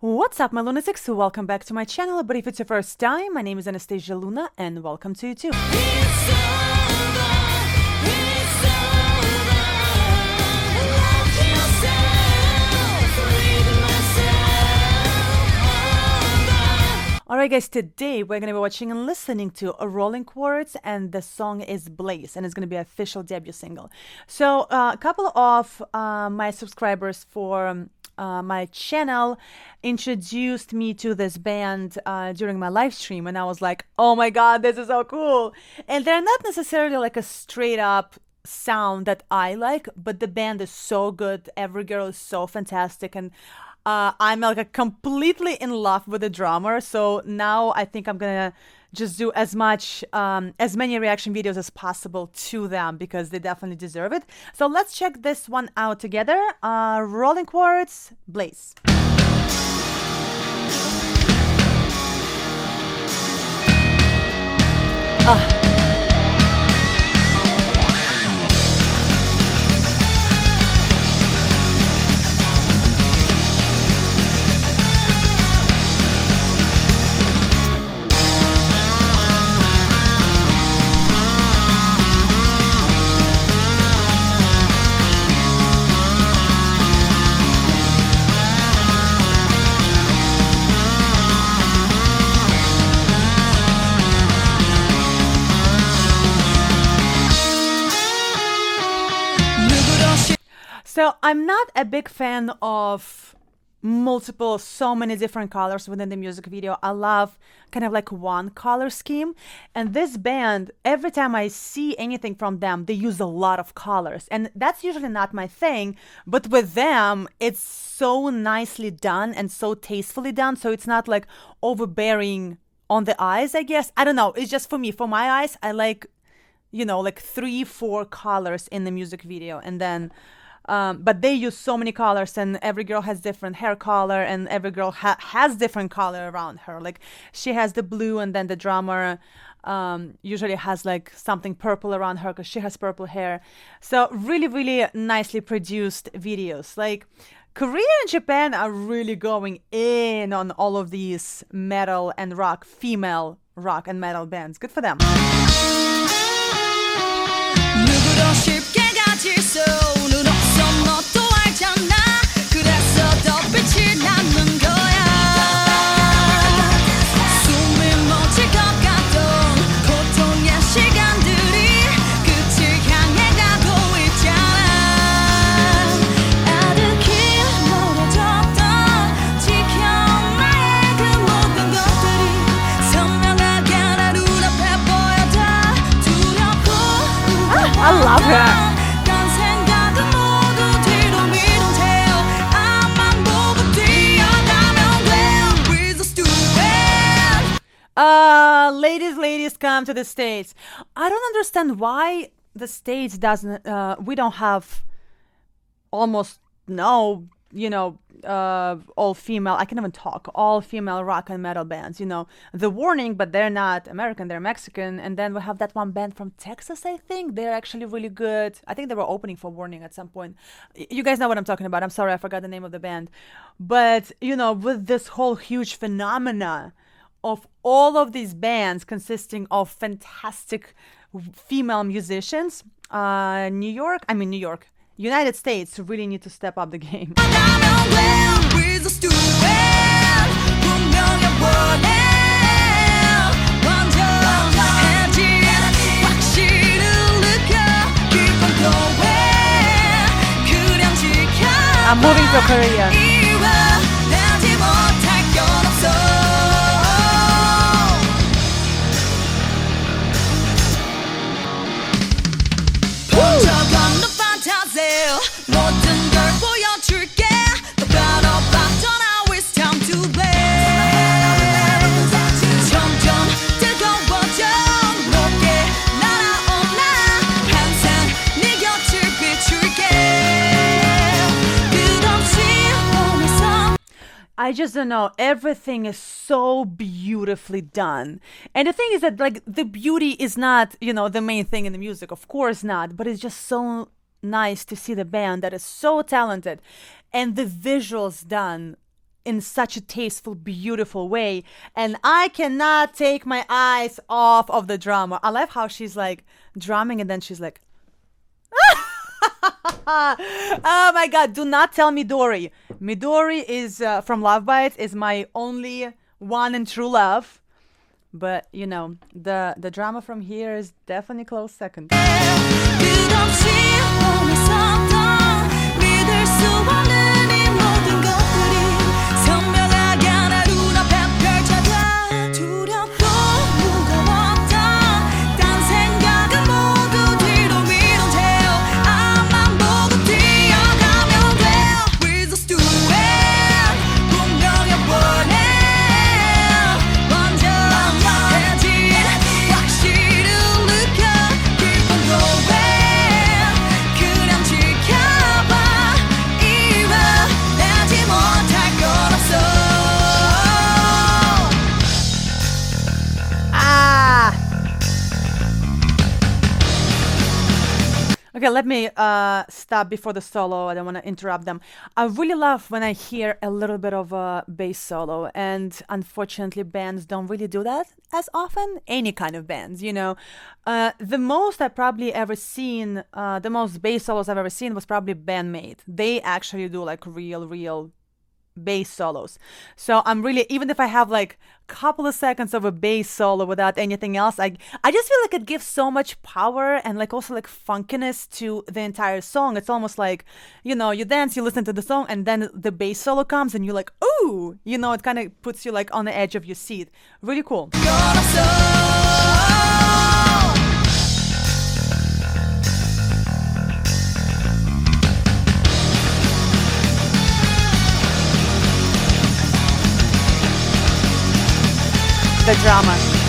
What's up, my lunatics? Welcome back to my channel. But if it's your first time, my name is Anastasia Luna, and welcome to you too. Alright, guys, today we're gonna be watching and listening to a Rolling Quartz, and the song is Blaze, and it's gonna be an official debut single. So, uh, a couple of uh, my subscribers for um, uh, my channel introduced me to this band uh, during my live stream, and I was like, oh my god, this is so cool! And they're not necessarily like a straight up sound that I like, but the band is so good. Every girl is so fantastic, and uh, I'm like completely in love with the drummer. So now I think I'm gonna just do as much, um, as many reaction videos as possible to them because they definitely deserve it. So let's check this one out together. Uh, Rolling Quartz, Blaze. Ah. So I'm not a big fan of multiple so many different colors within the music video. I love kind of like one color scheme. And this band every time i see anything from them they use a lot of colors. And that's usually not my thing but with them it's so nicely done and so tastefully done. So it's not like overbearing on the eyes i guess. I don't know. It's just for me. For my eyes i like you know like three four colors in the music video. And then um, but they use so many colors, and every girl has different hair color, and every girl ha- has different color around her. Like she has the blue, and then the drummer um, usually has like something purple around her because she has purple hair. So really, really nicely produced videos. Like Korea and Japan are really going in on all of these metal and rock, female rock and metal bands. Good for them. Come to the States. I don't understand why the States doesn't, uh, we don't have almost no you know, uh, all female, I can't even talk, all female rock and metal bands, you know, The Warning, but they're not American, they're Mexican. And then we have that one band from Texas, I think. They're actually really good. I think they were opening for Warning at some point. You guys know what I'm talking about. I'm sorry, I forgot the name of the band. But, you know, with this whole huge phenomena of all of these bands consisting of fantastic female musicians, uh, New York, I mean, New York, United States really need to step up the game. I'm moving to Korea. I just don't know. Everything is so beautifully done. And the thing is that, like, the beauty is not, you know, the main thing in the music. Of course not. But it's just so nice to see the band that is so talented and the visuals done in such a tasteful, beautiful way. And I cannot take my eyes off of the drama. I love how she's like drumming and then she's like, oh my god, do not tell Midori. Midori is uh, from Lovebites is my only one and true love. But you know, the the drama from here is definitely close second. Okay, let me uh, stop before the solo. I don't want to interrupt them. I really love when I hear a little bit of a bass solo, and unfortunately, bands don't really do that as often. Any kind of bands, you know. Uh, the most I've probably ever seen, uh, the most bass solos I've ever seen was probably Band-Maid. They actually do like real, real bass solos. So I'm really even if I have like a couple of seconds of a bass solo without anything else, I I just feel like it gives so much power and like also like funkiness to the entire song. It's almost like, you know, you dance, you listen to the song and then the bass solo comes and you're like, "Ooh!" You know, it kind of puts you like on the edge of your seat. Really cool. The drama.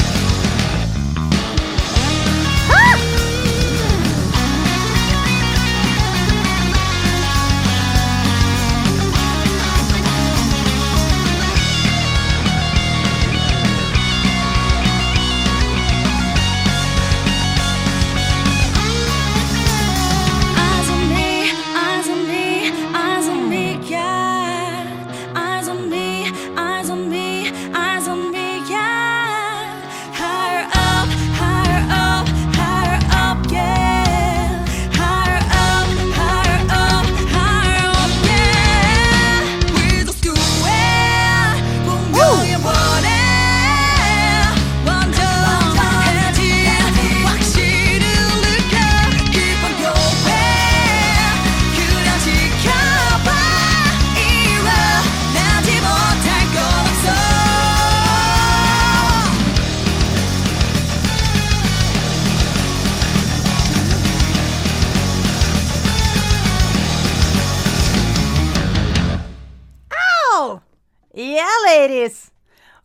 Yeah, ladies.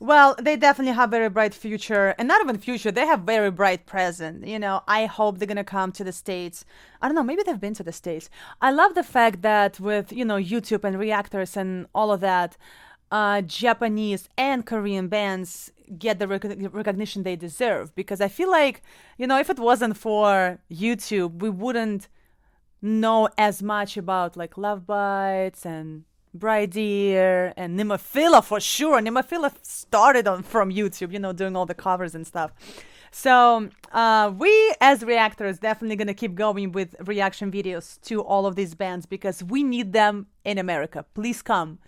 Well, they definitely have very bright future, and not even future. They have very bright present. You know, I hope they're gonna come to the states. I don't know. Maybe they've been to the states. I love the fact that with you know YouTube and reactors and all of that, uh, Japanese and Korean bands get the rec- recognition they deserve. Because I feel like you know, if it wasn't for YouTube, we wouldn't know as much about like Lovebites and Bright and Nemophila for sure. Nemophila started on from YouTube, you know, doing all the covers and stuff. So uh, we as reactors definitely gonna keep going with reaction videos to all of these bands because we need them in America. Please come.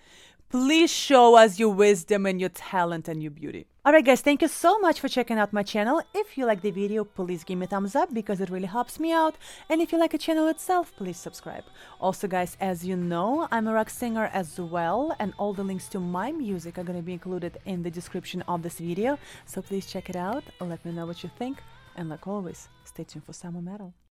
Please show us your wisdom and your talent and your beauty. Alright guys, thank you so much for checking out my channel. If you like the video, please give me a thumbs up because it really helps me out. And if you like the channel itself, please subscribe. Also guys, as you know, I'm a rock singer as well and all the links to my music are gonna be included in the description of this video. So please check it out, let me know what you think, and like always, stay tuned for some more metal.